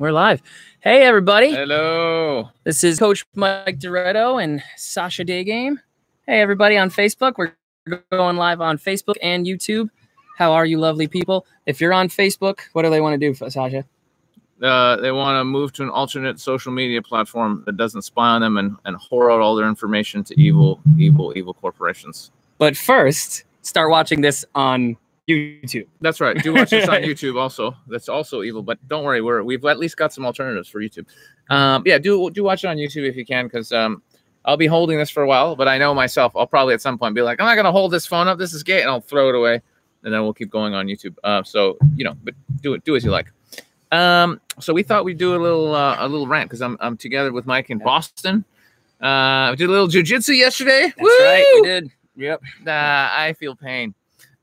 We're live. Hey, everybody. Hello. This is Coach Mike Doretto and Sasha Daygame. Hey, everybody on Facebook. We're going live on Facebook and YouTube. How are you, lovely people? If you're on Facebook, what do they want to do, Sasha? Uh, they want to move to an alternate social media platform that doesn't spy on them and, and whore out all their information to evil, evil, evil corporations. But first, start watching this on YouTube. That's right. Do watch this on YouTube also. That's also evil, but don't worry, we're we've at least got some alternatives for YouTube. Um, yeah, do do watch it on YouTube if you can, because um, I'll be holding this for a while. But I know myself, I'll probably at some point be like, I'm not gonna hold this phone up. This is gay, and I'll throw it away, and then we'll keep going on YouTube. Uh, so you know, but do it, do as you like. Um, so we thought we'd do a little uh, a little rant because I'm I'm together with Mike in Boston. Uh, we did a little jujitsu yesterday. That's right. We did. Yep. Uh, I feel pain.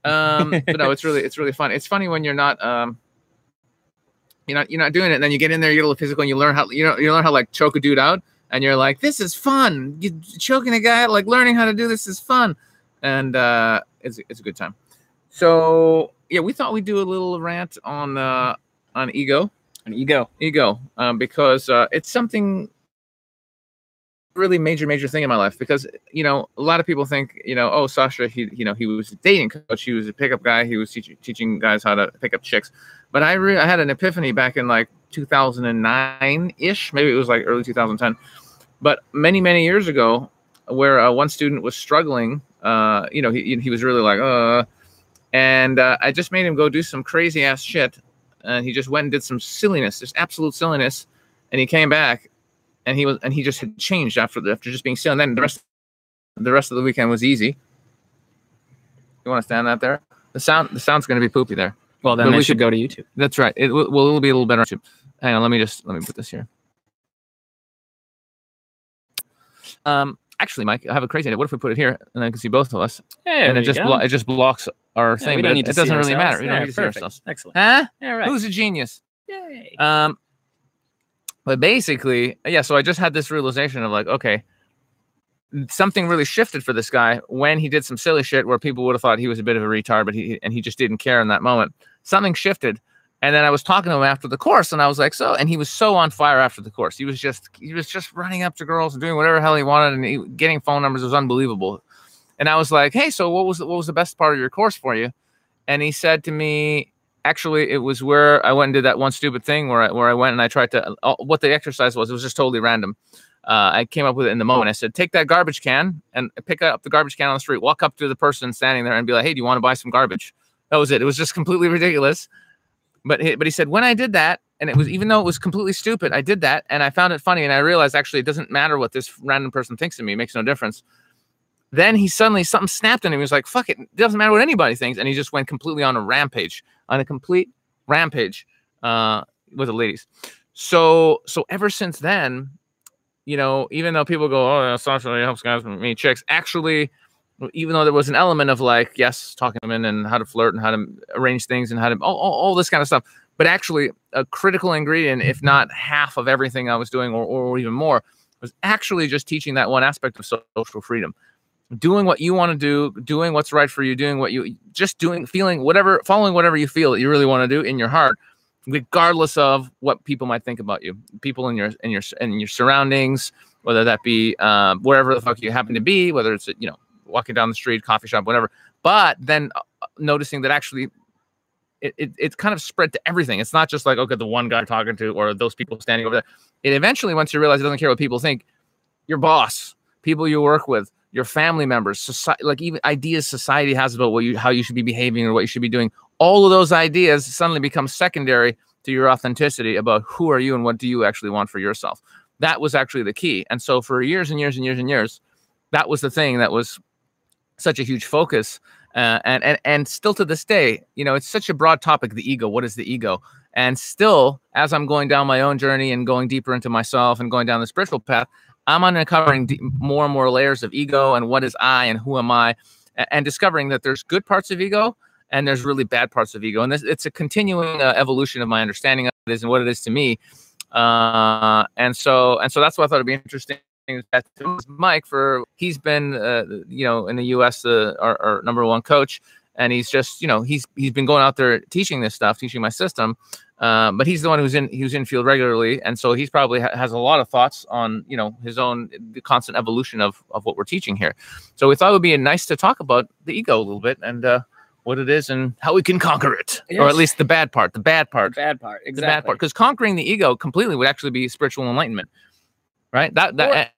Um, but no, it's really it's really fun. It's funny when you're not um, you're not you're not doing it, and then you get in there, you get a little physical, and you learn how you know you learn how to, like choke a dude out, and you're like, this is fun. You choking a guy out, like learning how to do this is fun, and uh, it's it's a good time. So yeah, we thought we'd do a little rant on uh, on ego, on ego, ego, um, because uh, it's something really major major thing in my life because you know a lot of people think you know oh Sasha he you know he was a dating coach. He was a pickup guy. He was teaching teaching guys how to pick up chicks. But I re- I had an epiphany back in like 2009 ish maybe it was like early 2010 but many many years ago where uh, one student was struggling uh you know he he was really like uh and uh, I just made him go do some crazy ass shit. And he just went and did some silliness just absolute silliness. And he came back and he was and he just had changed after the, after just being still. And then the rest the rest of the weekend was easy. You want to stand out there? The sound the sound's going to be poopy there. Well, then But we should go to YouTube. That's right. It will well, it'll be a little better. Hang on, let me just let me put this here. Um, actually, Mike, I have a crazy idea. What if we put it here and I can see both of us, Hey, and it just blo- it just blocks our Yeah, thing, but it, it doesn't really ourselves. matter. We don't Yeah, need to see perfect. ourselves. Excellent. Huh? Yeah, right. Who's a genius? Yay. Um, but basically, yeah. So I just had this realization of like, okay, something really shifted for this guy when he did some silly shit where people would have thought he was a bit of a retard, but he and he just didn't care in that moment. Something shifted, and then I was talking to him after the course, and I was like, so, and he was so on fire after the course. He was just he was just running up to girls and doing whatever hell he wanted, and he, getting phone numbers was unbelievable. And I was like, hey, so what was the, what was the best part of your course for you? And he said to me, actually it was where I went and did that one stupid thing where I, where I went and I tried to uh, what the exercise was. It was just totally random. Uh, I came up with it in the moment. I said, take that garbage can and pick up the garbage can on the street. Walk up to the person standing there and be like, hey, do you want to buy some garbage? That was it. It was just completely ridiculous. But he, but he said when I did that, and it was even though it was completely stupid, I did that and I found it funny and I realized actually it doesn't matter what this random person thinks of me. It makes no difference. Then he suddenly something snapped in him. He was like, "Fuck it, it doesn't matter what anybody thinks," and he just went completely on a rampage, on a complete rampage uh, with the ladies. So so ever since then, you know, even though people go, "Oh, Sasha really helps guys meet chicks," actually, even though there was an element of like, yes, talking to them and how to flirt and how to arrange things and how to all, all, all this kind of stuff, but actually a critical ingredient, if not half of everything I was doing, or, or even more, was actually just teaching that one aspect of social freedom doing what you want to do, doing what's right for you, doing what you just doing, feeling whatever, following whatever you feel that you really want to do in your heart, regardless of what people might think about you, people in your in your in your surroundings, whether that be um, wherever the fuck you happen to be, whether it's you know walking down the street, coffee shop, whatever. But then uh, noticing that actually. It, it, it's kind of spread to everything. It's not just like, okay, the one guy talking to or those people standing over there. It eventually, once you realize it doesn't care what people think, your boss, people you work with, your family members, society, like even ideas society has about what you how you should be behaving or what you should be doing. All of those ideas suddenly become secondary to your authenticity about who are you and what do you actually want for yourself. That was actually the key. And so for years and years and years and years, that was the thing that was such a huge focus. Uh, and and and still to this day, you know, it's such a broad topic. The ego. What is the ego? And still, as I'm going down my own journey and going deeper into myself and going down the spiritual path, I'm uncovering more and more layers of ego and what is I and who am I, and discovering that there's good parts of ego and there's really bad parts of ego, and this, it's a continuing uh, evolution of my understanding of it is and what it is to me. Uh, and so and so that's why I thought it'd be interesting. Mike for he's been uh, you know in the U.S. Uh, our, our number one coach, and he's just you know he's he's been going out there teaching this stuff, teaching my system. Um, but he's the one who's in who's in field regularly, and so he's probably ha- has a lot of thoughts on you know his own the constant evolution of of what we're teaching here. So we thought it would be nice to talk about the ego a little bit and uh, what it is and how we can conquer it, or at least the bad part. The bad part bad part. the Exactly. bad part because conquering the ego completely would actually be spiritual enlightenment right that that Or-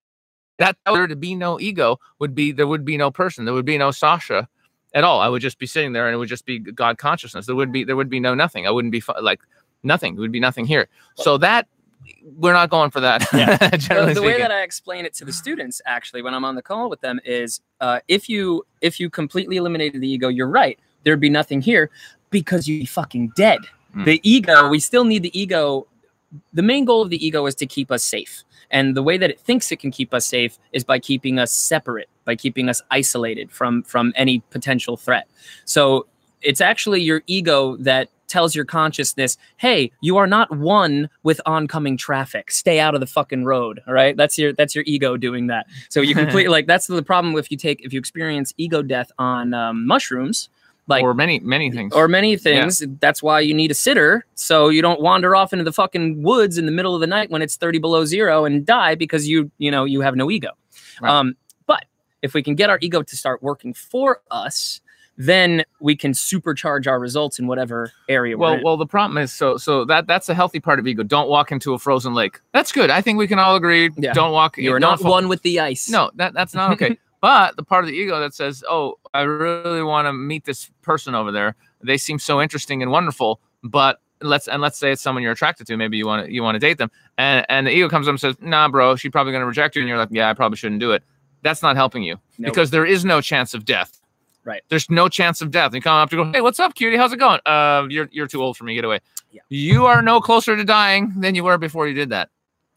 that there to be no ego would be there would be no person there would be no sasha at all i would just be sitting there and it would just be god consciousness there would be there would be no nothing i wouldn't be fu- like nothing it would be nothing here so that we're not going for that Yeah. the, generally the way that I explain it to the students actually when I'm on the call with them is uh, if you if you completely eliminated the ego, you're right. There'd be nothing here because you'd be fucking dead. Mm. The ego, we still need the ego. The main goal of the ego is to keep us safe. And the way that it thinks it can keep us safe is by keeping us separate, by keeping us isolated from from any potential threat. So it's actually your ego that tells your consciousness, "Hey, you are not one with oncoming traffic. Stay out of the fucking road." All right? That's your that's your ego doing that. So you completely like that's the problem if you take if you experience ego death on um, mushrooms, like or many many things or many things. That's why you need a sitter, so you don't wander off into the fucking woods in the middle of the night when it's 30 below zero and die because you, you know, you have no ego. Right. Um, but if we can get our ego to start working for us, then we can supercharge our results in whatever area we're well in. well the problem is so so that that's a healthy part of ego don't walk into a frozen lake that's good i think we can all agree Yeah. don't walk you are don't not fall- one with the ice. No, that that's not okay. but the part of the ego that says, "Oh, I really want to meet this person over there. They seem so interesting and wonderful." But let's and let's say it's someone you're attracted to. Maybe you want to you want to date them, and and the ego comes up and says, "Nah, bro, she's probably gonna reject you." And you're like, "Yeah, I probably shouldn't do it." That's not helping you No. because there is no chance of death. Right. There's no chance of death. And you come up to go, "Hey, what's up, cutie? How's it going?" Uh, you're you're too old for me. Get away. Yeah. You are no closer to dying than you were before you did that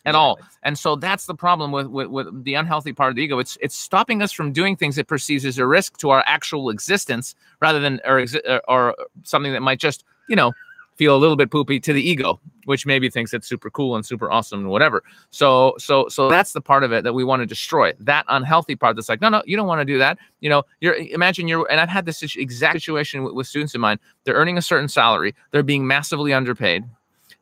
at all. And so that's the problem with, with with the unhealthy part of the ego. It's it's stopping us from doing things it perceives as a risk to our actual existence, rather than or exi- or, or something that might just you know feel a little bit poopy to the ego, which maybe thinks it's super cool and super awesome and whatever. So so so that's the part of it that we want to destroy. That unhealthy part that's like, no, no, you don't want to do that. You know, you're imagine you're and I've had this exact situation with, with students of mine. They're earning a certain salary. They're being massively underpaid.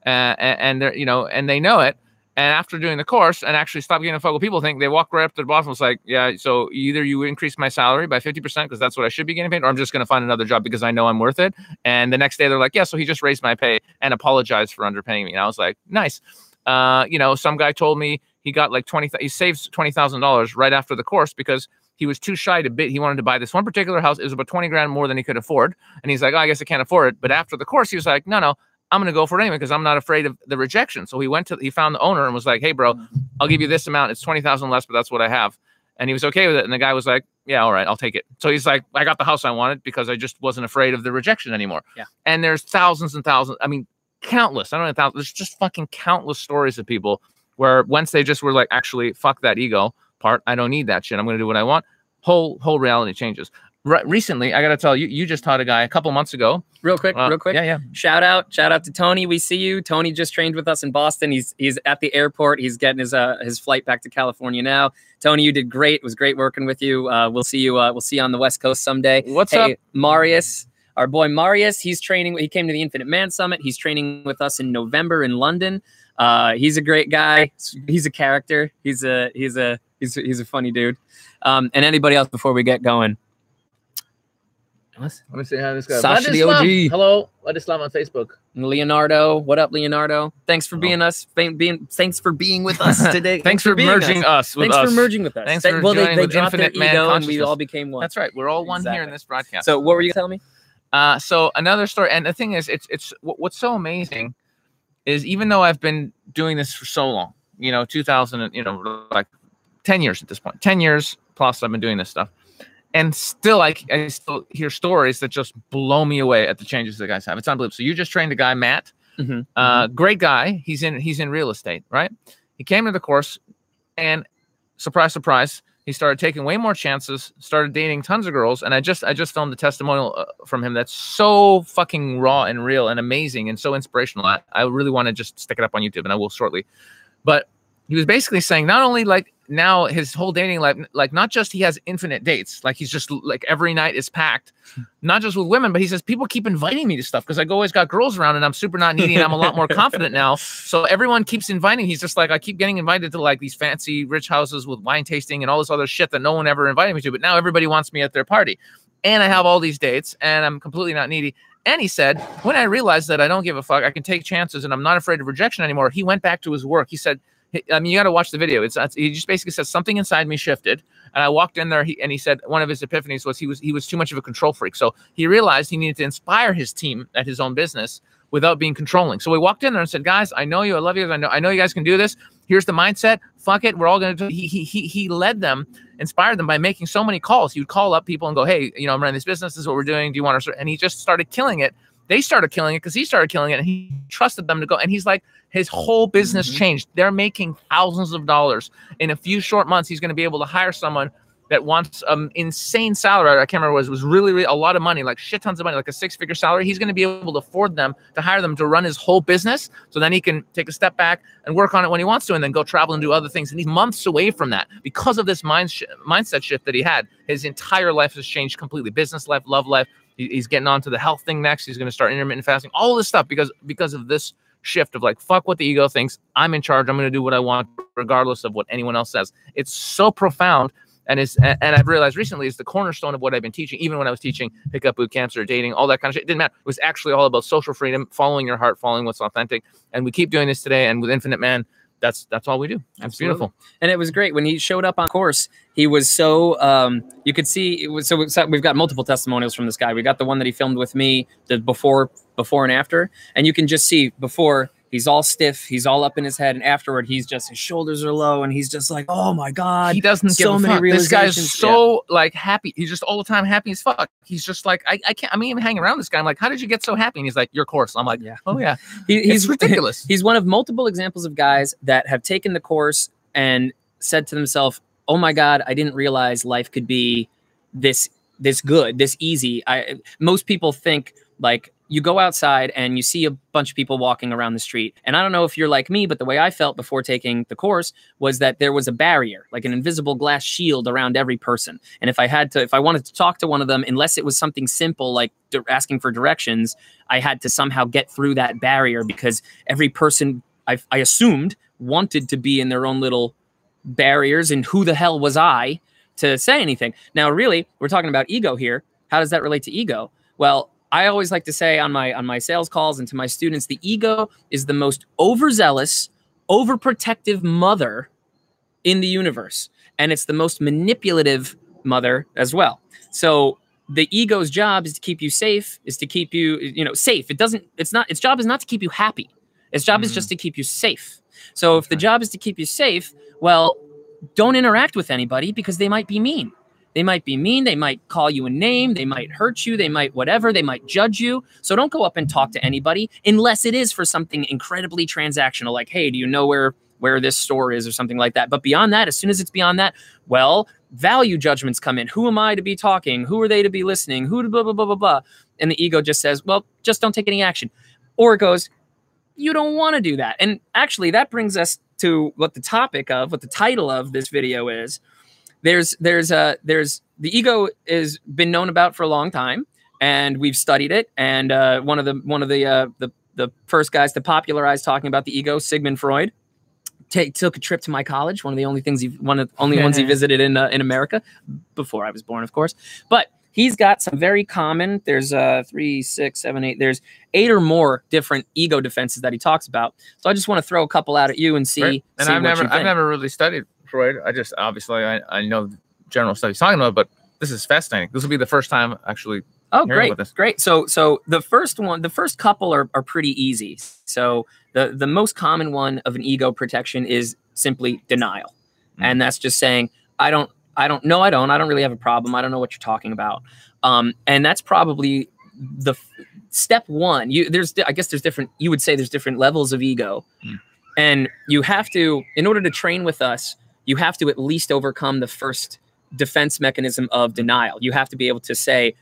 Uh, and, and they're you know and they know it and after doing the course and actually stop getting a fuck what people think, they walk right up to the boss and was like, Yeah, so either you increase my salary by 50% because that's what I should be getting paid, or I'm just gonna find another job because I know I'm worth it. And the next day they're like, Yeah, so he just raised my pay and apologized for underpaying me. And I was like, Nice. Uh, you know, some guy told me he got like 20 he saves twenty thousand dollars right after the course because he was too shy to bid. He wanted to buy this one particular house. It was about 20 grand more than he could afford. And he's like, oh, I guess I can't afford it. But after the course, he was like, no, no, I'm going to go for it anyway because I'm not afraid of the rejection. So he went to, he found the owner and was like, hey, bro, I'll give you this amount. It's 20,000 less, but that's what I have. And he was okay with it. And the guy was like, yeah, all right, I'll take it. So he's like, I got the house I wanted because I just wasn't afraid of the rejection anymore. Yeah. And there's thousands and thousands. I mean, countless. I don't know, thousands. There's just fucking countless stories of people where once they just were like, actually, fuck that ego part. I don't need that shit. I'm going to do what I want. Whole whole reality changes. Right, recently, I got to tell you, you just taught a guy a couple months ago. Real quick, Uh, real quick. Yeah, yeah. Shout out, shout out to Tony. We see you. Tony just trained with us in Boston. He's he's at the airport. He's getting his uh, his flight back to California now. Tony, you did great. It was great working with you. Uh, we'll see you. Uh, we'll see you on the West Coast someday. What's hey, up? Marius? Our boy Marius. He's training. He came to the Infinite Man Summit. He's training with us in November in London. Uh, he's a great guy. He's a character. He's a he's a he's a, he's a funny dude. Um, and anybody else before we get going? Let me see how this goes. Sasha the Vladislav. OG. Hello, Vladislav on Facebook. Leonardo, what up, Leonardo? Thanks for Oh. being us. Being, being thanks for being with us today. Thanks, for being merging us. us with Thanks us. for merging with us. Thanks for well, they, joining they with dropped their Infinite Man ego and we all became one. That's right. We're all one here in this broadcast. So, what were you telling me? Uh, so another story, and the thing is, it's it's what's so amazing is even though I've been doing this for so long, you know, 2000, you know, like 10 years at this point, 10 years plus I've been doing this stuff, and still I, I still hear stories that just blow me away at the changes the guys have. It's unbelievable. So you just trained a guy, Matt, Mhm. uh, great guy. He's in he's in real estate, right? He came to the course, and surprise, surprise, he started taking way more chances. Started dating tons of girls, and I just I just filmed a testimonial uh, from him that's so fucking raw and real and amazing and so inspirational. I, I really want to just stick it up on YouTube, and I will shortly. But he was basically saying not only like now his whole dating life, like not just he has infinite dates, like he's just like every night is packed, not just with women, but he says people keep inviting me to stuff because I go always got girls around and I'm super not needy and I'm a lot more confident now. So everyone keeps inviting. He's just like I keep getting invited to like these fancy rich houses with wine tasting and all this other shit that no one ever invited me to, but now everybody wants me at their party, and I have all these dates and I'm completely not needy. And he said, when I realized that I don't give a fuck, I can take chances and I'm not afraid of rejection anymore. He went back to his work. He said I mean, you got to watch the video. It's, it's, he just basically says something inside me shifted, and I walked in there. He, and he said one of his epiphanies was he was he was too much of a control freak. So he realized he needed to inspire his team at his own business without being controlling. So we walked in there and said, "Guys, I know you. I love you. I know I know you guys can do this. Here's the mindset. Fuck it. We're all gonna." Do he he he he led them, inspired them by making so many calls. He would call up people and go, "Hey, you know, I'm running this business. This is what we're doing. Do you want to?" And he just started killing it they started killing it because he started killing it and he trusted them to go. And he's like, his whole business mm-hmm. changed. They're making thousands of dollars in a few short months. He's going to be able to hire someone that wants an insane salary. I can't remember was was really, really a lot of money, like shit tons of money, like a six figure salary. He's going to be able to afford them to hire them to run his whole business. So then he can take a step back and work on it when he wants to, and then go travel and do other things. And he's months away from that because of this mind sh- mindset shift that he had. His entire life has changed completely. Business life, love life, he's getting onto the health thing next. He's going to start intermittent fasting, all this stuff because because of this shift of like fuck what the ego thinks. I'm in charge. I'm going to do what I want regardless of what anyone else says. It's so profound. And is and I've realized recently is the cornerstone of what I've been teaching. Even when I was teaching pickup boot camps or dating, all that kind of shit, it didn't matter. It was actually all about social freedom, following your heart, following what's authentic. And we keep doing this today. And with Infinite Man, that's that's all we do. That's Absolutely. beautiful. And it was great when he showed up on course. He was so um, you could see it was so we've got multiple testimonials from this guy. We got the one that he filmed with me, the before before and after, and you can just see before he's all stiff, he's all up in his head, and afterward he's just his shoulders are low, and he's just like, oh my god, he doesn't so a. This guy's so yeah. like happy. He's just all the time happy as fuck. He's just like, I, I can't. I mean, even hanging around this guy. I'm like, how did you get so happy? And he's like, your course. I'm like, yeah, oh yeah. He, he's ridiculous. He's one of multiple examples of guys that have taken the course and said to themselves, oh my god, I didn't realize life could be this this good, this easy. I most people think like you go outside and you see a bunch of people walking around the street. And I don't know if you're like me, but the way I felt before taking the course was that there was a barrier, like an invisible glass shield around every person. And if I had to, if I wanted to talk to one of them, unless it was something simple like asking for directions, I had to somehow get through that barrier because every person I, I assumed wanted to be in their own little barriers. And who the hell was I to say anything? Now, really, we're talking about ego here. How does that relate to ego? Well, I always like to say on my on my sales calls and to my students, the ego is the most overzealous, overprotective mother in the universe, and it's the most manipulative mother as well. So the ego's job is to keep you safe, is to keep you, you know, safe. It doesn't. It's not. Its job is not to keep you happy. Its job mm-hmm. is just to keep you safe. So if the job is to keep you safe, well, don't interact with anybody because they might be mean. They might be mean. They might call you a name. They might hurt you. They might whatever. They might judge you. So don't go up and talk to anybody unless it is for something incredibly transactional, like, hey, do you know where where this store is or something like that. But beyond that, as soon as it's beyond that, well, value judgments come in. Who am I to be talking? Who are they to be listening? Who to blah blah blah blah blah. And the ego just says, well, just don't take any action. Or it goes, you don't want to do that. And actually, that brings us to what the topic of, what the title of this video is there's there's a there's the ego has been known about for a long time, and we've studied it. And uh, one of the one of the uh, the the first guys to popularize talking about the ego, Sigmund Freud, take, took a trip to my college. One of the only things he one of only ones he visited in uh, in America before I was born, of course. But he's got some very common. There's uh three, six, seven, eight. There's eight or more different ego defenses that he talks about. So I just want to throw a couple out at you and see. Right. And see I've never I've never really studied Freud. I just obviously I, I know general stuff he's talking about, but this is fascinating. This will be the first time actually. Oh, great, great. So, so the first one, the first couple are, are pretty easy. So the the most common one of an ego protection is simply denial, mm-hmm. and that's just saying I don't, I don't, no, I don't, I don't really have a problem. I don't know what you're talking about. Um, and that's probably the f- step one. You there's, I guess there's different. You would say there's different levels of ego, mm. and you have to, in order to train with us, you have to at least overcome the first defense mechanism of denial. You have to be able to say,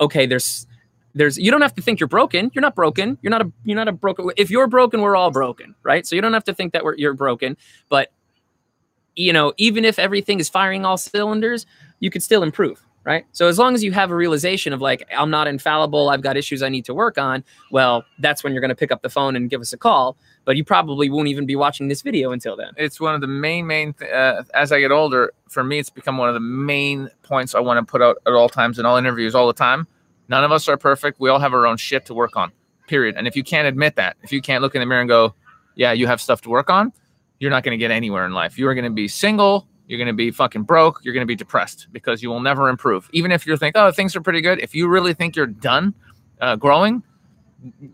okay, there's there's you don't have to think you're broken. You're not broken. You're not a you're not a broken. If you're broken, we're all broken, right? So you don't have to think that we're, you're broken, but you know, even if everything is firing all cylinders, you could still improve, right? So as long as you have a realization of like, I'm not infallible, I've got issues I need to work on, well, that's when you're going to pick up the phone and give us a call. But you probably won't even be watching this video until then. it's one of the main main th- uh, as i get older for me it's become one of the main points i want to put out at all times in all interviews all the time none of us are perfect we all have our own shit to work on period and if you can't admit that if you can't look in the mirror and go yeah you have stuff to work on you're not going to get anywhere in life. You are going to be single you're going to be fucking broke you're going to be depressed because you will never improve. Even if you think oh things are pretty good if you really think you're done uh, growing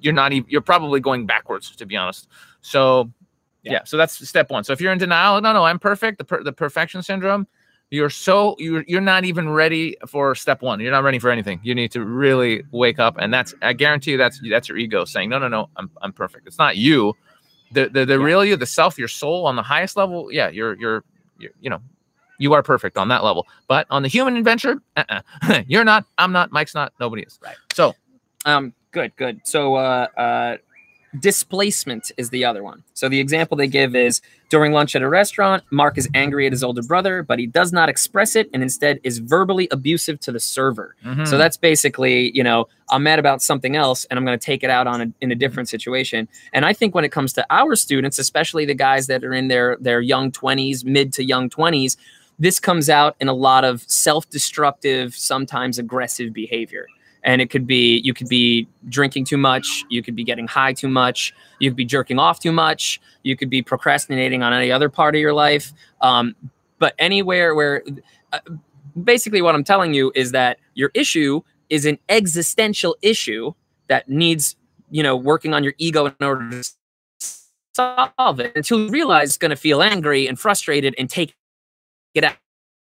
you're not even you're probably going backwards to be honest. So yeah. so that's step one. So if you're in denial no no i'm perfect the, per, the perfection syndrome you're so you're, you're not even ready for step one. You're not ready for anything. You need to really wake up and that's i guarantee you that's that's your ego saying no no no i'm, I'm perfect. It's not you the the, the Yeah. real you the self your soul on the highest level yeah you're you're, you're you know you are perfect on that level but on the human adventure uh-uh. you're not i'm not mike's not nobody is Right. so Um, good, good. So, uh, uh, displacement is the other one. So the example they give is during lunch at a restaurant, Mark is angry at his older brother, but he does not express it and instead is verbally abusive to the server. mhm. So that's basically, you know, I'm mad about something else and I'm going to take it out on a, in a different situation. And I think when it comes to our students, especially the guys that are in their their young 20s, mid to young 20s, this comes out in a lot of self-destructive, sometimes aggressive behavior. And it could be you could be drinking too much, you could be getting high too much, you could be jerking off too much, you could be procrastinating on any other part of your life. Um, but anywhere where uh, basically what I'm telling you is that your issue is an existential issue that needs, you know, working on your ego in order to solve it until you realize it's going to feel angry and frustrated and take it out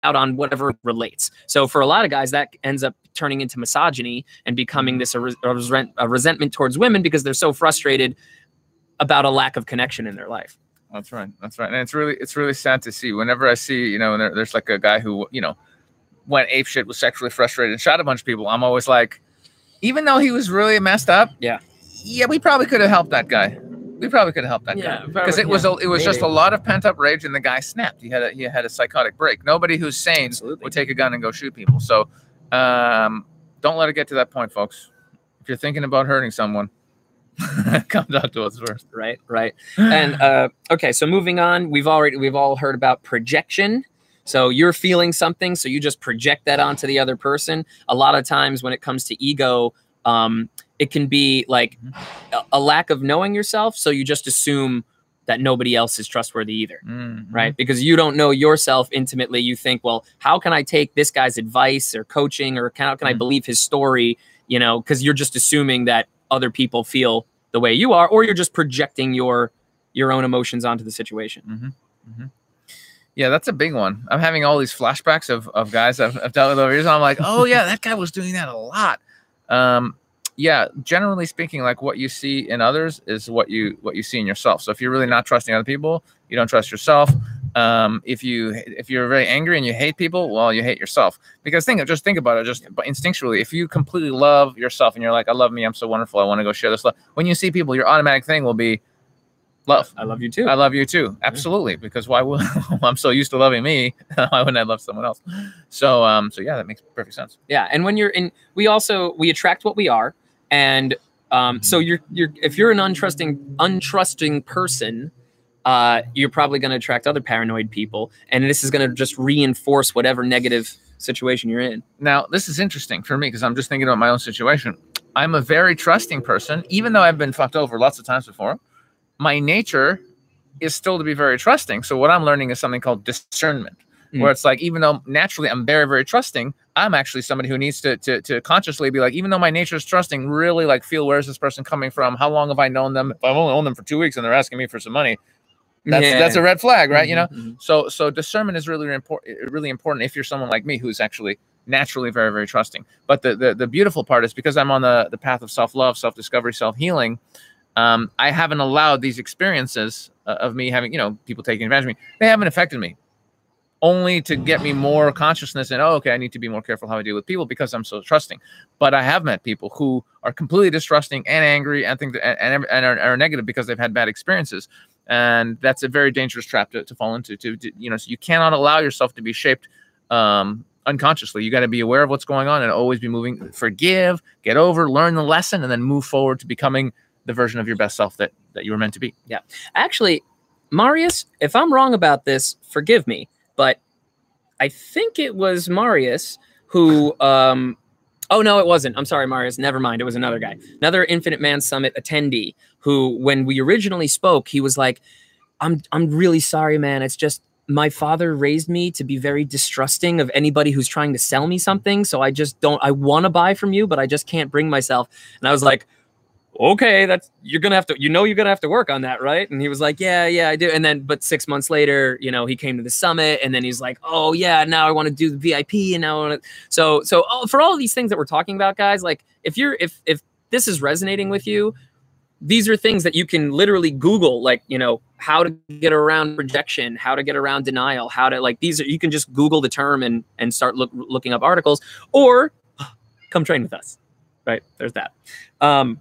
out on whatever relates. So for a lot of guys, that ends up turning into misogyny and becoming mm-hmm. this a, res- a, resent- a resentment towards women because they're so frustrated about a lack of connection in their life. That's right. That's right. And it's really it's really sad to see. Whenever I see, you know, there, there's like a guy who, you know, went ape shit, was sexually frustrated, and shot a bunch of people. I'm always like, even though he was really messed up, Yeah. yeah, we probably could have helped that guy. We probably could have helped that Yeah, guy because it was a, it was just a lot of pent up rage, and the guy snapped. He had a he had a psychotic break. Nobody who's sane Absolutely. would take a gun and go shoot people. So, um, don't let it get to that point, folks. If you're thinking about hurting someone, come talk to us first. Right, right. and uh, okay so moving on we've already we've all heard about projection so you're feeling something so you just project that onto the other person a lot of times when it comes to ego um, it can be like a, a lack of knowing yourself so you just assume that nobody else is trustworthy either Mhm. right because you don't know yourself intimately you think well how can i take this guy's advice or coaching or how can i Mhm. believe his story you know because you're just assuming that other people feel the way you are or you're just projecting your your own emotions onto the situation Mm-hmm. hmm Yeah, that's a big one. I'm having all these flashbacks of, of guys I've, I've dealt with over years. I'm like, oh yeah, that guy was doing that a lot. Um, yeah, generally speaking, like what you see in others is what you what you see in yourself. So if you're really not trusting other people, you don't trust yourself. Um, if you if you're very angry and you hate people, well, you hate yourself. Because think of just think about it, just instinctually. If you completely love yourself and you're like, I love me, I'm so wonderful, I want to go share this love. When you see people, your automatic thing will be love. i love you too I love you too. Absolutely. Because why would I'm so used to loving me? why wouldn't I love someone else? So um so yeah, that makes perfect sense. yeah and when you're in we also we attract what we are and um, so you're you're if you're an untrusting untrusting person uh, you're probably going to attract other paranoid people and this is going to just reinforce whatever negative situation you're in Now this is interesting for me because I'm just thinking about my own situation. I'm a very trusting person, even though I've been fucked over lots of times before. My nature is still to be very trusting. So what I'm learning is something called discernment. Mm. Where it's like, even though naturally I'm very, very trusting, I'm actually somebody who needs to, to to consciously be like, even though my nature is trusting, really like feel where's this person coming from? How long have I known them? If I've only known them for two weeks and they're asking me for some money, that's that's a red flag, right? You know, Mhm, mhm. so so discernment is really important really important if you're someone like me who's actually naturally very very trusting but the the, the beautiful part is because i'm on the the path of self-love self-discovery self-healing um, i haven't allowed these experiences uh, of me having you know people taking advantage of me they haven't affected me only to get me more consciousness and oh okay i need to be more careful how i deal with people because i'm so trusting but i have met people who are completely distrusting and angry and think that, and, and, are, are negative because they've had bad experiences and that's a very dangerous trap to, to fall into. To, to you know, so you cannot allow yourself to be shaped um, unconsciously. You got to be aware of what's going on and always be moving. Forgive, get over, learn the lesson, and then move forward to becoming the version of your best self that that you were meant to be. Yeah, actually, Marius, if I'm wrong about this, forgive me, I think it was Marius who um oh no it wasn't. I'm sorry Marius, never mind. It was another guy. Another Infinite Man Summit attendee who when we originally spoke, he was like I'm I'm really sorry man. It's just my father raised me to be very distrusting of anybody who's trying to sell me something, so I just don't I want to buy from you, but I just can't bring myself. And I was like okay, that's you're gonna have to, you know, you're gonna have to work on that, right? And he was like, yeah, yeah, I do. And then, but six months later, you know, he came to the summit, and then he's like, oh yeah, now I want to do the VIP, and now I want to. So, so oh, for all these things that we're talking about, guys, like if you're if if this is resonating with you, these are things that you can literally Google, like you know, how to get around rejection, how to get around denial, how to like these are you can just Google the term and and start look, looking up articles, or come train with us, right? There's that. Um,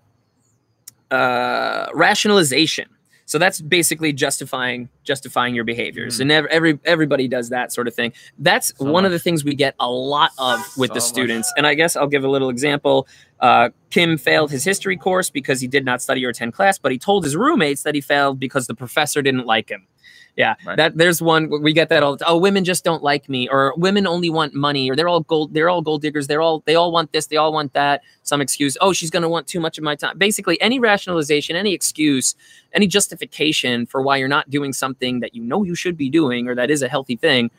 uh, rationalization. So that's basically justifying justifying your behaviors, Mhm. and ev- every everybody does that sort of thing. That's So one of the things we get a lot of with So the much. students. And I guess I'll give a little example. Uh, Kim failed his history course because he did not study or attend class, but he told his roommates that he failed because the professor didn't like him. Yeah, Right. that there's one we get that all. Oh, women just don't like me, or women only want money, or they're all gold. They're all gold diggers. They're all they all want this. They all want that. Some excuse. Oh, she's gonna want too much of my time. Basically, any rationalization, any excuse, any justification for why you're not doing something that you know you should be doing, or that is a healthy thing.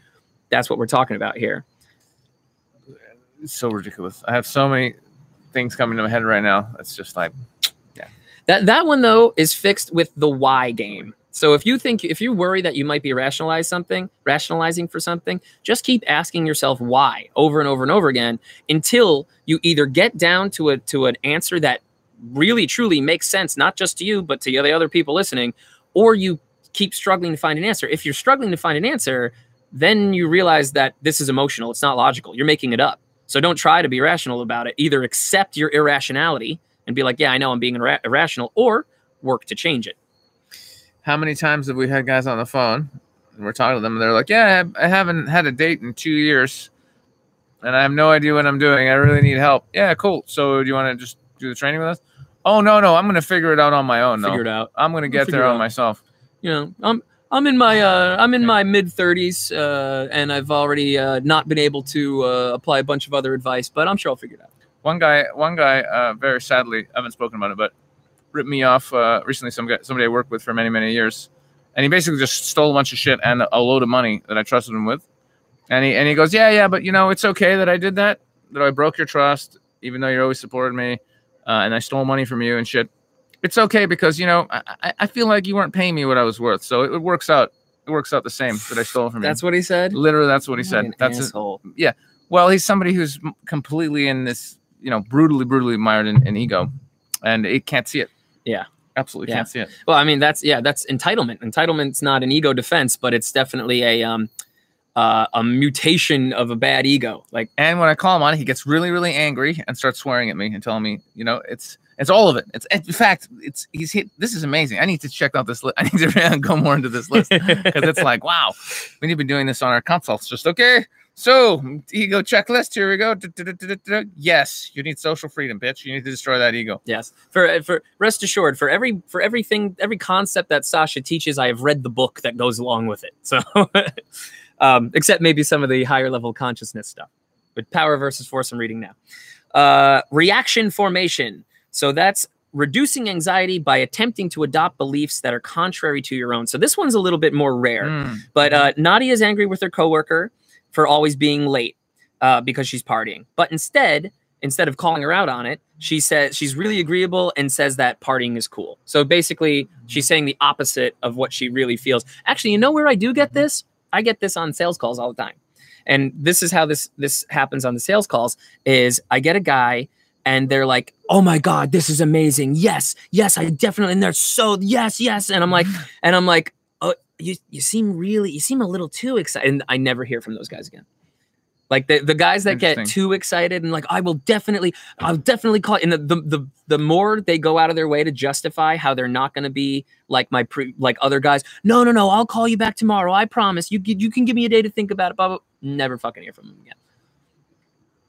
That's what we're talking about here. It's so ridiculous. I have so many things coming to my head right now. It's just like yeah. That that one though is fixed with the why game. So if you think if you worry that you might be rationalize something, rationalizing for something, just keep asking yourself why over and over and over again until you either get down to a to an answer that really truly makes sense not just to you but to the other people listening or you keep struggling to find an answer. If you're struggling to find an answer, then you realize that this is emotional, it's not logical. You're making it up. So don't try to be rational about it. Either accept your irrationality and be like, yeah, I know I'm being irra- irrational, or work to change it. How many times have we had guys on the phone and we're talking to them and they're like, Yeah, I haven't had a date in two years and I have no idea what I'm doing. I really need help. Yeah, cool. So do you want to just do the training with us? Oh no, no, I'm gonna figure it out on my own. No. Figure it out. I'm gonna get there on myself. You know, I'm I'm in my uh, I'm in my mid 30s, uh, and I've already uh, not been able to uh, apply a bunch of other advice, but I'm sure I'll figure it out. One guy, one guy, uh, very sadly, I haven't spoken about it, but ripped me off uh, recently. Some guy, somebody I worked with for many, many years, and he basically just stole a bunch of shit and a load of money that I trusted him with. And he and he goes, yeah, yeah, but you know, it's okay that I did that, that I broke your trust, even though you always supported me, uh, and I stole money from you and shit. It's okay because you know I, I, feel like you weren't paying me what I was worth, so it, it works out. It works out the same that I stole from you. That's what he said. Literally, that's what he said. An That's asshole. Well, he's somebody who's completely in this, you know, brutally, brutally mired in, in ego, and it can't see it. Yeah. absolutely Yeah. can't see it. Well, I mean, that's yeah, that's entitlement. Entitlement's not an ego defense, but it's definitely a um, uh, a mutation of a bad ego. Like, And when I call him on it, he gets really, really angry and starts swearing at me and telling me, you know, it's it's all of it. It's in fact, it's he's hit. This is amazing. I need to check out this list. I need to go more into this list because it's like, wow, we need to be doing this on our consults. Just okay. So ego checklist. Here we go. Yes, you need social freedom, bitch. You need to destroy that ego. Yes. For for rest assured, for every for everything every concept that Sasha teaches, I have read the book that goes along with it. So um, except maybe some of the higher level consciousness stuff. But power versus force I'm reading now. Uh, reaction formation. So that's reducing anxiety by attempting to adopt beliefs that are contrary to your own. So this one's a little bit more rare. Mm. But uh, Nadia is angry with her coworker for always being late uh, because she's partying. But instead, instead of calling her out on it, she says she's really agreeable and says that partying is cool. So basically, she's saying the opposite of what she really feels. Actually, you know where I do get this? I get this on sales calls all the time. And this is how this this happens on the sales calls is I get a guy and they're like, "Oh my god, this is amazing. Yes, yes, I definitely and they're so yes, yes." And I'm like and I'm like, "Oh, you you seem really you seem a little too excited." And I never hear from those guys again. Like the, the guys that get too excited and like, I will definitely, I'll definitely call. And the, the the the more they go out of their way to justify how they're not going to be like my pre, like other guys. No, no, no, I'll call you back tomorrow. I promise. You you can give me a day to think about it. Blah, blah. Never fucking hear from them again.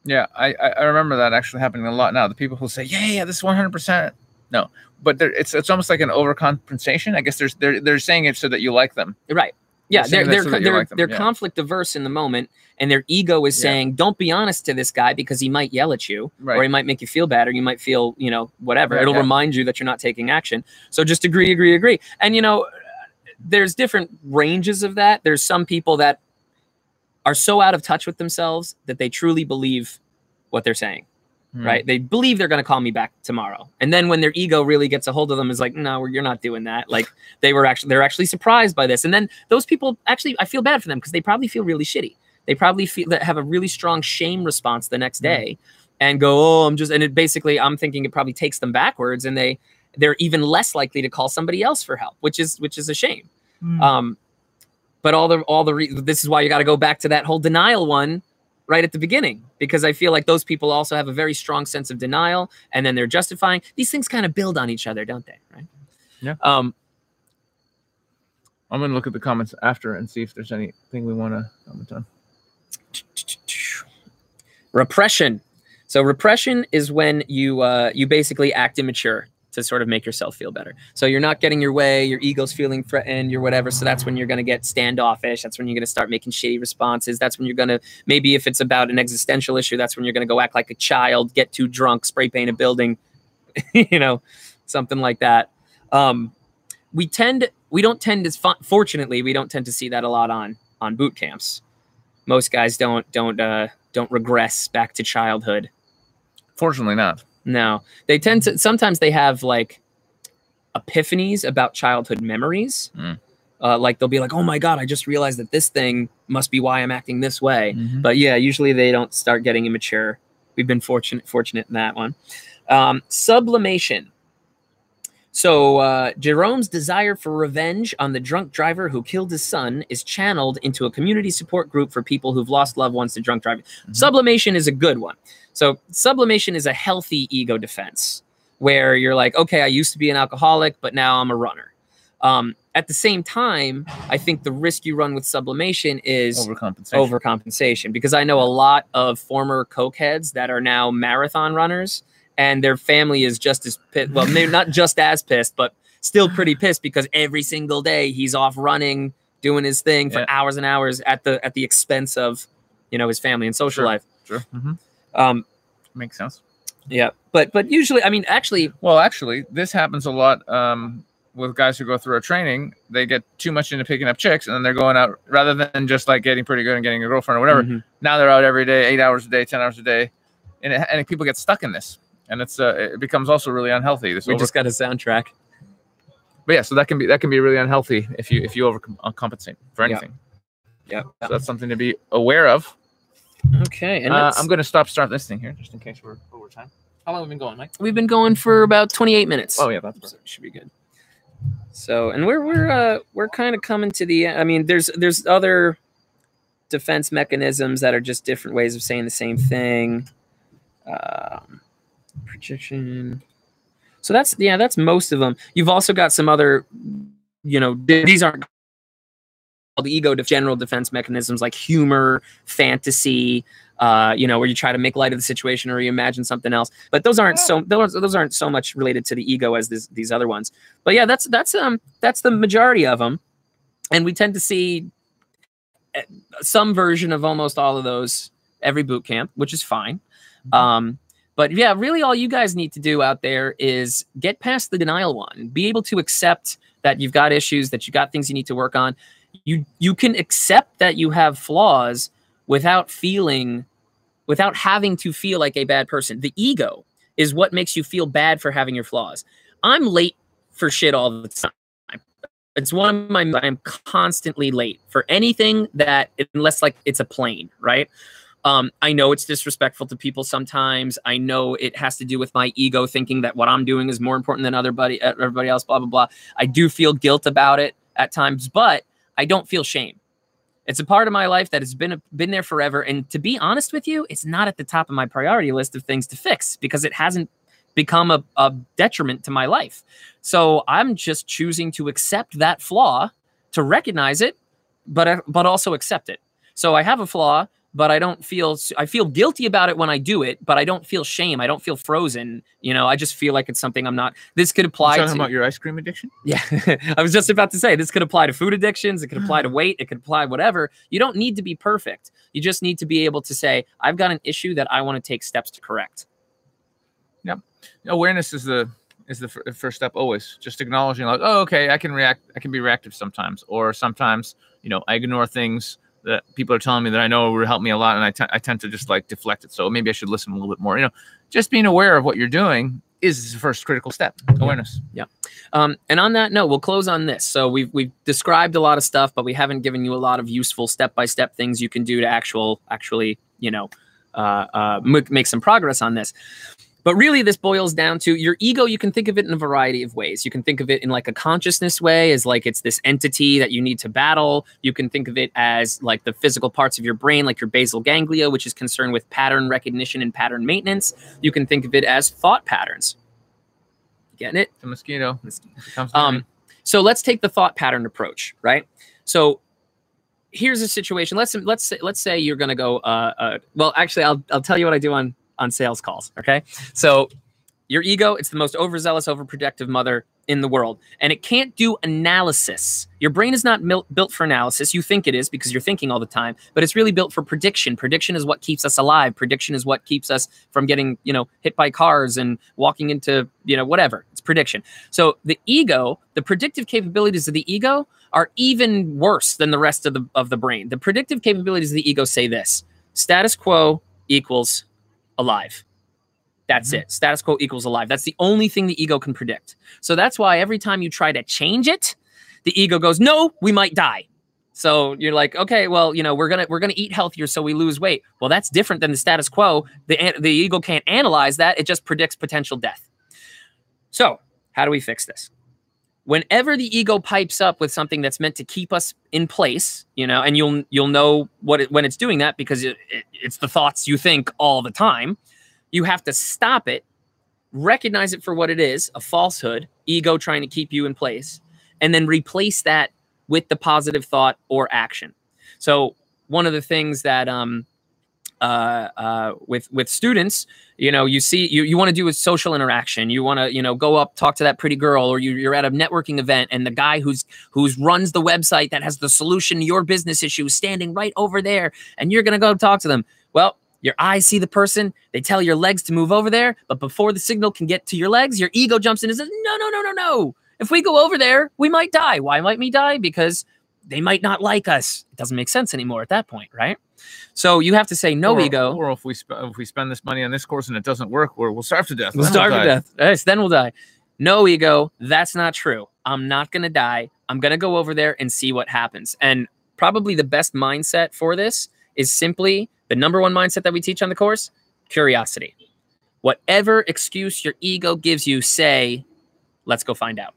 Yeah, I, I remember that actually happening a lot now. The people who say, "Yeah, yeah, this is one hundred percent," no, but it's it's almost like an overcompensation. I guess there's they're they're saying it so that you like them. Right. Yeah, They're they're so they're, like they're yeah. conflict averse in the moment, and their ego is Yeah. saying, "Don't be honest to this guy because he might yell at you, or he might make you feel bad, or you might feel, you know, whatever. Right, It'll yeah. remind you that you're not taking action. So just agree, agree, agree. And you know, there's different ranges of that. There's some people that are so out of touch with themselves that they truly believe what they're saying. Hmm. Right? They believe they're going to call me back tomorrow, and then when their ego really gets a hold of them, is like, "No, you're not doing that." Like they were actually they're actually surprised by this, and then those people actually I feel bad for them because they probably feel really shitty. They probably feel that have a really strong shame response the next Mhm. day, and go, "Oh, I'm just," and it basically I'm thinking it probably takes them backwards, and they they're even less likely to call somebody else for help, which is which is a shame. Hmm. Um, but all the all the re- this is why you got to go back to that whole denial one right at the beginning because I feel like those people also have a very strong sense of denial and then they're justifying. These things kind of build on each other, don't they? Right? Yeah. Um, I'm gonna look at the comments after and see if there's anything we want to comment on. repression. So repression is when you uh, you basically act immature to sort of make yourself feel better. So you're not getting your way, your ego's feeling threatened, you're whatever. So that's when you're going to get standoffish. That's when you're going to start making shitty responses. That's when you're going to maybe if it's about an existential issue, that's when you're going to go act like a child, get too drunk, spray paint a building, you know, something like that. Um, we tend we don't tend to fu- fortunately we don't tend to see that a lot on on boot camps. Most guys don't don't uh, don't regress back to childhood. Fortunately, not. No, they tend to. Sometimes they have like epiphanies about childhood memories. Mm. Uh, like they'll be like, "Oh my god, I just realized that this thing must be why I'm acting this way." Mhm. But yeah, usually they don't start getting immature. We've been fortunate fortunate in that one. Um, sublimation. So uh, Jerome's desire for revenge on the drunk driver who killed his son is channeled into a community support group for people who've lost loved ones to drunk driving. Mhm. Sublimation is a good one. So sublimation is a healthy ego defense where you're like, okay, I used to be an alcoholic, but now I'm a runner. Um, at the same time, I think the risk you run with sublimation is Overcompensation. overcompensation because I know a lot of former cokeheads that are now marathon runners and their family is just as pissed. Well, maybe not just as pissed, but still pretty pissed because every single day he's off running, doing his thing for Yeah. hours and hours at the at the expense of, you know, his family and social Sure. life. Sure. hmm Um, Makes sense. yeah, but but usually, I mean, actually, Well, actually, this happens a lot um, with guys who go through a training. They get too much into picking up chicks, and then they're going out rather than just like getting pretty good and getting a girlfriend or whatever. Mhm. Now they're out every day, eight hours a day, ten hours a day, and it, and people get stuck in this, and it's uh, it becomes also really unhealthy. This we over- just got a soundtrack. but yeah, so that can be that can be really unhealthy if you if you overcompensate for anything. Yeah. So that's something to be aware of. Okay, and Uh, I'm going to stop start this thing here just in case we're over time. How long have we been going, Mike? we've been going for about 28 minutes. Oh yeah, that's so should be good. So, and we're we're uh, we're kind of coming to the. I mean, there's there's other defense mechanisms that are just different ways of saying the same thing. Um, projection. So that's yeah, that's most of them. You've also got some other, you know, these aren't called ego general defense mechanisms like humor, fantasy, uh, you know, where you try to make light of the situation or you imagine something else. But those aren't so those, those aren't so much related to the ego as this, these other ones. But yeah, that's that's um that's the majority of them, and we tend to see eh, some version of almost all of those every boot camp, which is fine. Um, but yeah, really, all you guys need to do out there is get past the denial one. Be able to accept that you've got issues, that you've got things you need to work on. You you can accept that you have flaws without feeling, without having to feel like a bad person. The ego is what makes you feel bad for having your flaws. I'm late for shit all the time. It's one of my I'm constantly late for anything that unless like it's a plane, right? Um, I know it's disrespectful to people sometimes. I know it has to do with my ego thinking that what I'm doing is more important than other buddy, uh, everybody else. Blah blah blah. I do feel guilt about it at times, but I don't feel shame. It's a part of my life that has been been there forever. And to be honest with you, it's not at the top of my priority list of things to fix because it hasn't become a, a detriment to my life. So I'm just choosing to accept that flaw, to recognize it, but uh, but also accept it. So I have a flaw, but I don't feel I feel guilty about it when I do it, but I don't feel shame. I don't feel frozen. You know, I just feel like it's something I'm not. This could apply talking to about your ice cream addiction. yeah, I was just about to say this could apply to food addictions. It could apply to weight. It could apply whatever. You don't need to be perfect. You just need to be able to say, I've got an issue that I want to take steps to correct. Yep. Awareness is the is the fir- first step always. Just acknowledging like, oh, okay, I can react. I can be reactive sometimes, or sometimes you know I ignore things that people are telling me that I know will help me a lot, and I I tend to just like deflect it. So maybe I should listen a little bit more. You know, just being aware of what you're doing is the first critical step. Awareness. Yeah, um, and on that note, we'll close on this. So we've we've described a lot of stuff, but we haven't given you a lot of useful step by step things you can do to actual actually you know uh, uh, make some progress on this. But really, this boils down to your ego. You can think of it in a variety of ways. You can think of it in like a consciousness way, as like it's this entity that you need to battle. You can think of it as like the physical parts of your brain, like your basal ganglia, which is concerned with pattern recognition and pattern maintenance. You can think of it as thought patterns. Getting it? The mosquito. It Um, so let's take the thought pattern approach, right? So here's a situation. Let's let's say, let's say you're going to go. Uh, uh, well, actually, I'll I'll tell you what I do on on sales calls. Okay, so your ego, it's the most overzealous, overprotective mother in the world, and it can't do analysis. Your brain is not mil- built for analysis. You think it is because you're thinking all the time, but it's really built for prediction. Prediction is what keeps us alive. Prediction is what keeps us from getting, you know, hit by cars and walking into, you know, whatever. It's prediction. So the ego, the predictive capabilities of the ego are even worse than the rest of the of the brain. The predictive capabilities of the ego say this: status quo equals alive. That's Mhm. it. Status quo equals alive. That's the only thing the ego can predict. So that's why every time you try to change it, the ego goes, "No, we might die." So you're like, "Okay, well, you know, we're gonna we're gonna eat healthier so we lose weight." Well, that's different than the status quo. The the ego can't analyze that; it just predicts potential death. So how do we fix this? Whenever the ego pipes up with something that's meant to keep us in place, you know, and you'll you'll know what it, when it's doing that because it, it, it's the thoughts you think all the time. You have to stop it, recognize it for what it is, a falsehood, ego trying to keep you in place, and then replace that with the positive thought or action. So one of the things that um, uh, uh, with with students, you know, you see, you, you want to do a social interaction. You want to, you know, go up, talk to that pretty girl, or you, you're at a networking event, and the guy who's who's runs the website that has the solution to your business issue is standing right over there, and you're gonna go talk to them. Well, your eyes see the person, they tell your legs to move over there, but before the signal can get to your legs, your ego jumps in and says, "No, no, no, no, no! If we go over there, we might die. Why might we die? Because they might not like us. It doesn't make sense anymore at that point, right? So you have to say no or, ego. Or if we sp- if we spend this money on this course and it doesn't work, we'll starve to death. We'll starve to death. Yes, then we'll die. No ego. That's not true. I'm not going to die. I'm going to go over there and see what happens. And probably the best mindset for this is simply the number one mindset that we teach on the course curiosity. Whatever excuse your ego gives you, say, let's go find out.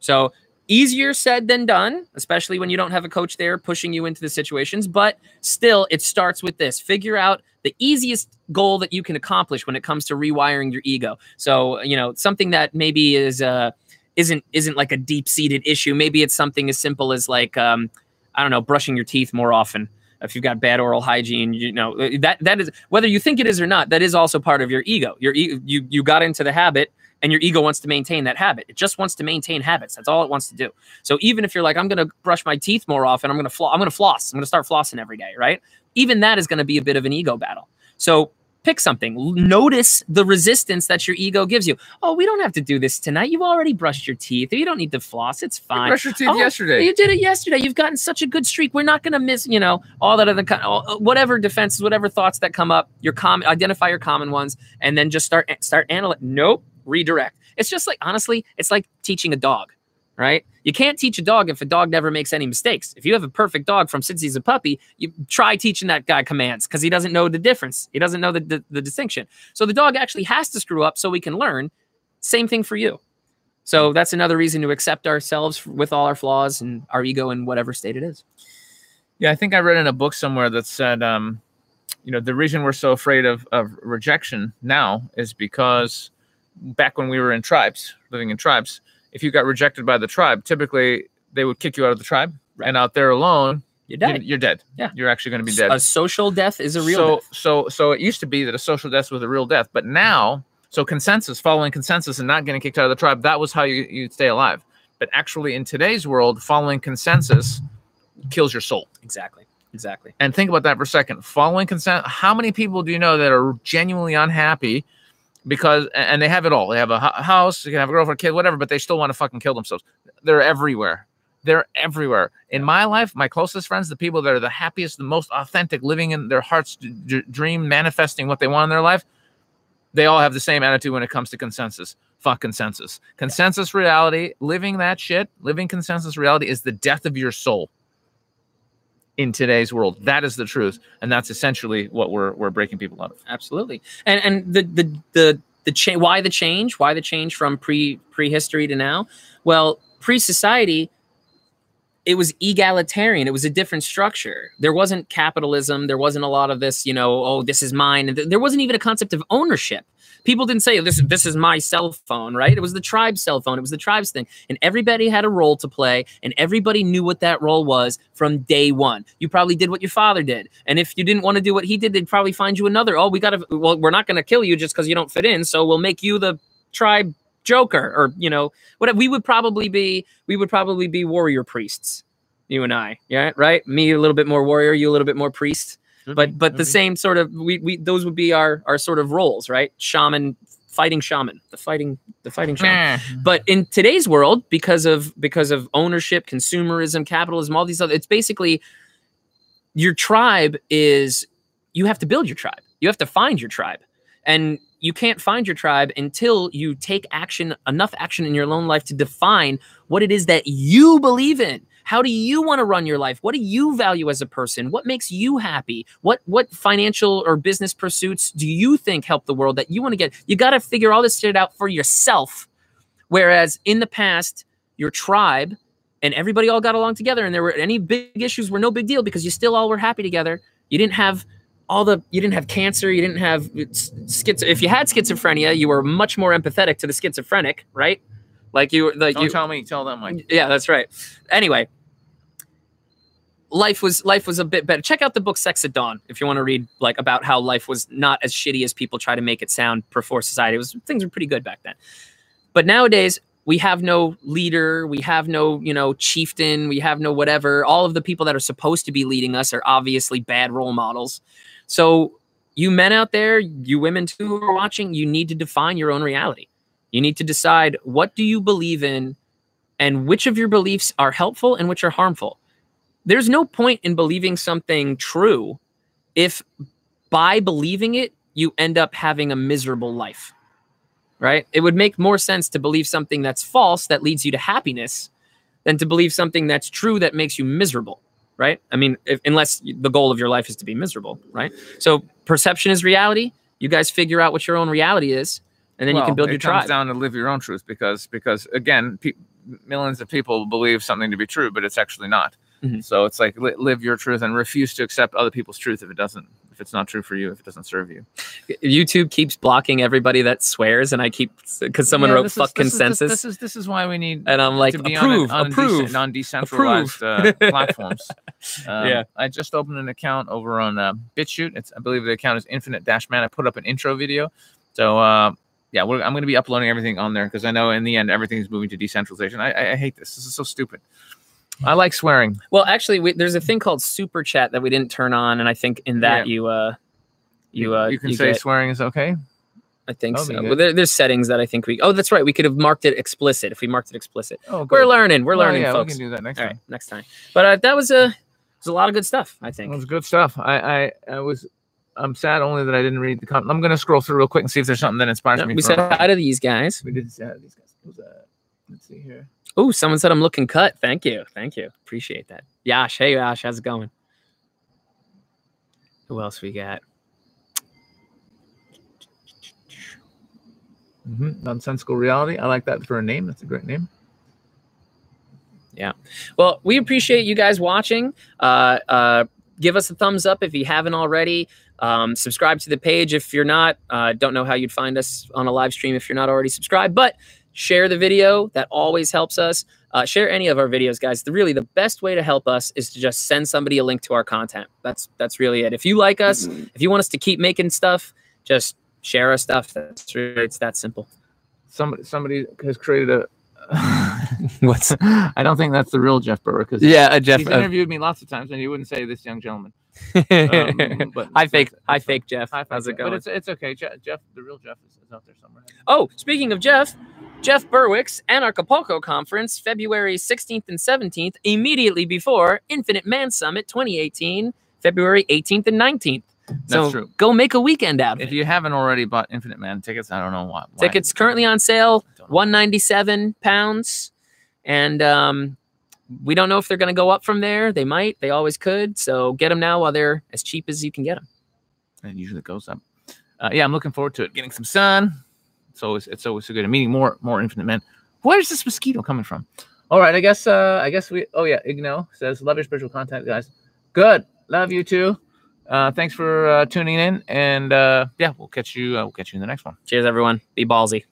So easier said than done, especially when you don't have a coach there pushing you into the situations. But still, it starts with this figure out the easiest goal that you can accomplish when it comes to rewiring your ego. So, you know, something that maybe is, uh, isn't isn't like a deep seated issue. Maybe it's something as simple as like um, I don't know, brushing your teeth more often. If you've got bad oral hygiene, you know that that is whether you think it is or not. That is also part of your ego. Your you you got into the habit, and your ego wants to maintain that habit. It just wants to maintain habits. That's all it wants to do. So even if you're like, I'm going to brush my teeth more often, I'm going to flo- I'm going to floss. I'm going to start flossing every day, right? Even that is going to be a bit of an ego battle. So pick something. Notice the resistance that your ego gives you. Oh, we don't have to do this tonight. You already brushed your teeth. You don't need to floss. It's You fine. brushed your teeth Oh, yesterday. You did it yesterday. You've gotten such a good streak. We're not going to miss, you know, all that other kind, all- uh, whatever defenses, whatever thoughts that come up. Your common, identify your common ones, and then just start start analyzing. Nope, redirect. It's just like honestly, it's like teaching a dog, right? You can't teach a dog if a dog never makes any mistakes. If you have a perfect dog from since he's a puppy, you try teaching that guy commands because he doesn't know the difference. He doesn't know the, the the distinction. So the dog actually has to screw up so we can learn. Same thing for you. So that's another reason to accept ourselves with all our flaws and our ego in whatever state it is. Yeah, I think I read in a book somewhere that said, um, you know, the reason we're so afraid of, of rejection now is because back when we were in tribes, living in tribes, if you got rejected by the tribe, typically they would kick you out of the tribe, and out there alone, You're you're, dead. you're dead. Yeah. you're actually going to be dead. A social death is a real so, death. so, so it used to be that a social death was a real death, but now, so consensus, following consensus, and not getting kicked out of the tribe, that was how you you'd stay alive. But actually, in today's world, following consensus kills your soul. Exactly. Exactly. And think about that for a second. Following consent, how many people do you know that are genuinely unhappy because, and they have it all? They have a house, they can have a girlfriend, kid, whatever, but they still want to fucking kill themselves. They're everywhere. They're everywhere. In my life, my closest friends, the people that are the happiest, the most authentic, living in their heart's d- dream, manifesting what they want in their life, they all have the same attitude when it comes to consensus. Fuck consensus. Consensus reality, living that shit, living consensus reality is the death of your soul in today's world. That is the truth, and that's essentially what we're we're breaking people out of. Absolutely. And and the the the the cha- why the change? Why the change from pre prehistory to now? Well, pre society it was egalitarian. It was a different structure. There wasn't capitalism. There wasn't a lot of this, you know, oh, this is mine. There wasn't even a concept of ownership. People didn't say this this is my cell phone, right? It was the tribe's cell phone. It was the tribe's thing. And everybody had a role to play and everybody knew what that role was from day 1. You probably did what your father did. And if you didn't want to do what he did, they'd probably find you another. Oh, we got to well, we're not going to kill you just cuz you don't fit in, so we'll make you the tribe joker or, you know, whatever. We would probably be we would probably be warrior priests. You and I. Yeah, right? Me a little bit more warrior, you a little bit more priest but but the same sort of we, we those would be our our sort of roles right shaman fighting shaman the fighting the fighting shaman but in today's world because of because of ownership consumerism capitalism all these other it's basically your tribe is you have to build your tribe you have to find your tribe and you can't find your tribe until you take action enough action in your own life to define what it is that you believe in. How do you want to run your life? What do you value as a person? What makes you happy? What what financial or business pursuits do you think help the world that you want to get? You got to figure all this shit out for yourself. Whereas in the past your tribe and everybody all got along together and there were any big issues were no big deal because you still all were happy together. You didn't have all the you didn't have cancer you didn't have schizo if you had schizophrenia you were much more empathetic to the schizophrenic right? Like you like Don't you tell me, tell them. Like, yeah that's right. Anyway life was life was a bit better. Check out the book sex at dawn if you want to read like about how life was not as shitty as people try to make it sound before society. It was things were pretty good back then. But nowadays we have no leader we have no you know chieftain we have no whatever. All of the people that are supposed to be leading us are obviously bad role models so you men out there you women too who are watching you need to define your own reality. You need to decide what do you believe in and which of your beliefs are helpful and which are harmful. There's no point in believing something true if by believing it you end up having a miserable life right? It would make more sense to believe something that's false that leads you to happiness than to believe something that's true that makes you miserable right? I mean if, unless the goal of your life is to be miserable right? So perception is reality. You guys figure out what your own reality is and then you can build it your comes tribe. down to live your own truth because because again, pe- millions of people believe something to be true, but it's actually not. Mhm. So it's like li- live your truth and refuse to accept other people's truth if it doesn't if it's not true for you if it doesn't serve you. youtube keeps blocking everybody that swears and i keep because someone Yeah, wrote this is- fuck this is- this- consensus This is this is why we need and i'm like to be approve on, a, on, approve Dece- on decentralized uh, platforms. Um, Yeah. I just opened an account over on uh, BitChute. It's I believe the account is Infinite Dash Man. I put up an intro video, so uh, yeah, we're, I'm going to be uploading everything on there because I know in the end everything's moving to decentralization. I, I, I hate this. This is so stupid. I like swearing. Well, actually, we, there's a thing called super chat that we didn't turn on, and I think in that you uh you uh you can say get- swearing is okay. I think that'll so. Well, there, there's settings that I think we. Oh, that's right. We could have marked it explicit if we marked it explicit. Oh, We're learning. We're Well, learning, yeah, folks. We can do that next All time. right, next time. But uh, that was a was a lot of good stuff. I think It was good stuff. I, I, I was. I'm sad only that I didn't read the comment. I'm going to scroll through real quick and see if there's something that inspires Yeah, me. we said hi to these guys. we did say hi to these guys. Who's that? Let's see here. Oh, someone said I'm looking cut. Thank you. Thank you. Appreciate that. Yash. Hey, Yash. How's it going? Who else we got? Mm-hmm. Nonsensical reality. I like that for a name. That's a great name. Yeah. Well, we appreciate you guys watching. Uh, uh, give us a thumbs up if you haven't already. Um, subscribe to the page if you're not. Uh, don't know how you'd find us on a live stream if you're not already subscribed, but share the video. That always helps us. Uh, share any of our videos, guys. The, really, the best way to help us is to just send somebody a link to our content. That's that's really it. If you like us, if you want us to keep making stuff, just share our stuff. That's really it's that simple. Somebody somebody has created a. What's I don't think that's the real Jeff Burr because yeah, uh, Jeff? he's Uh, interviewed me lots of times and he wouldn't say this young gentleman. Um, but hi, fake, hi, fake Jeff. How's it going? But it's it's okay. Jeff, Jeff the real Jeff is, is out there somewhere. Oh, speaking of Jeff, Jeff Berwick's Anarchapulco Conference, February 16th and 17th, immediately before Infinite Man Summit 2018, February 18th and 19th. so That's true. go make a weekend out of If it. you haven't already bought Infinite Man tickets, I don't know why. why- Tickets currently on sale, 197 pounds. And um, we don't know if they're going to go up from there. They might. They always could. So get them now while they're as cheap as you can get them. And usually it goes up. Uh, yeah, I'm looking forward to it. Getting some sun. It's always it's always so good. And meeting more more Infinite Men. Where's this mosquito coming from? All right, I guess uh I guess we oh yeah, Igno says love your spiritual content, guys. Good. Love you too. Uh thanks for uh, tuning in and uh yeah, we'll catch you uh, we'll catch you in the next one. Cheers, everyone. Be ballsy.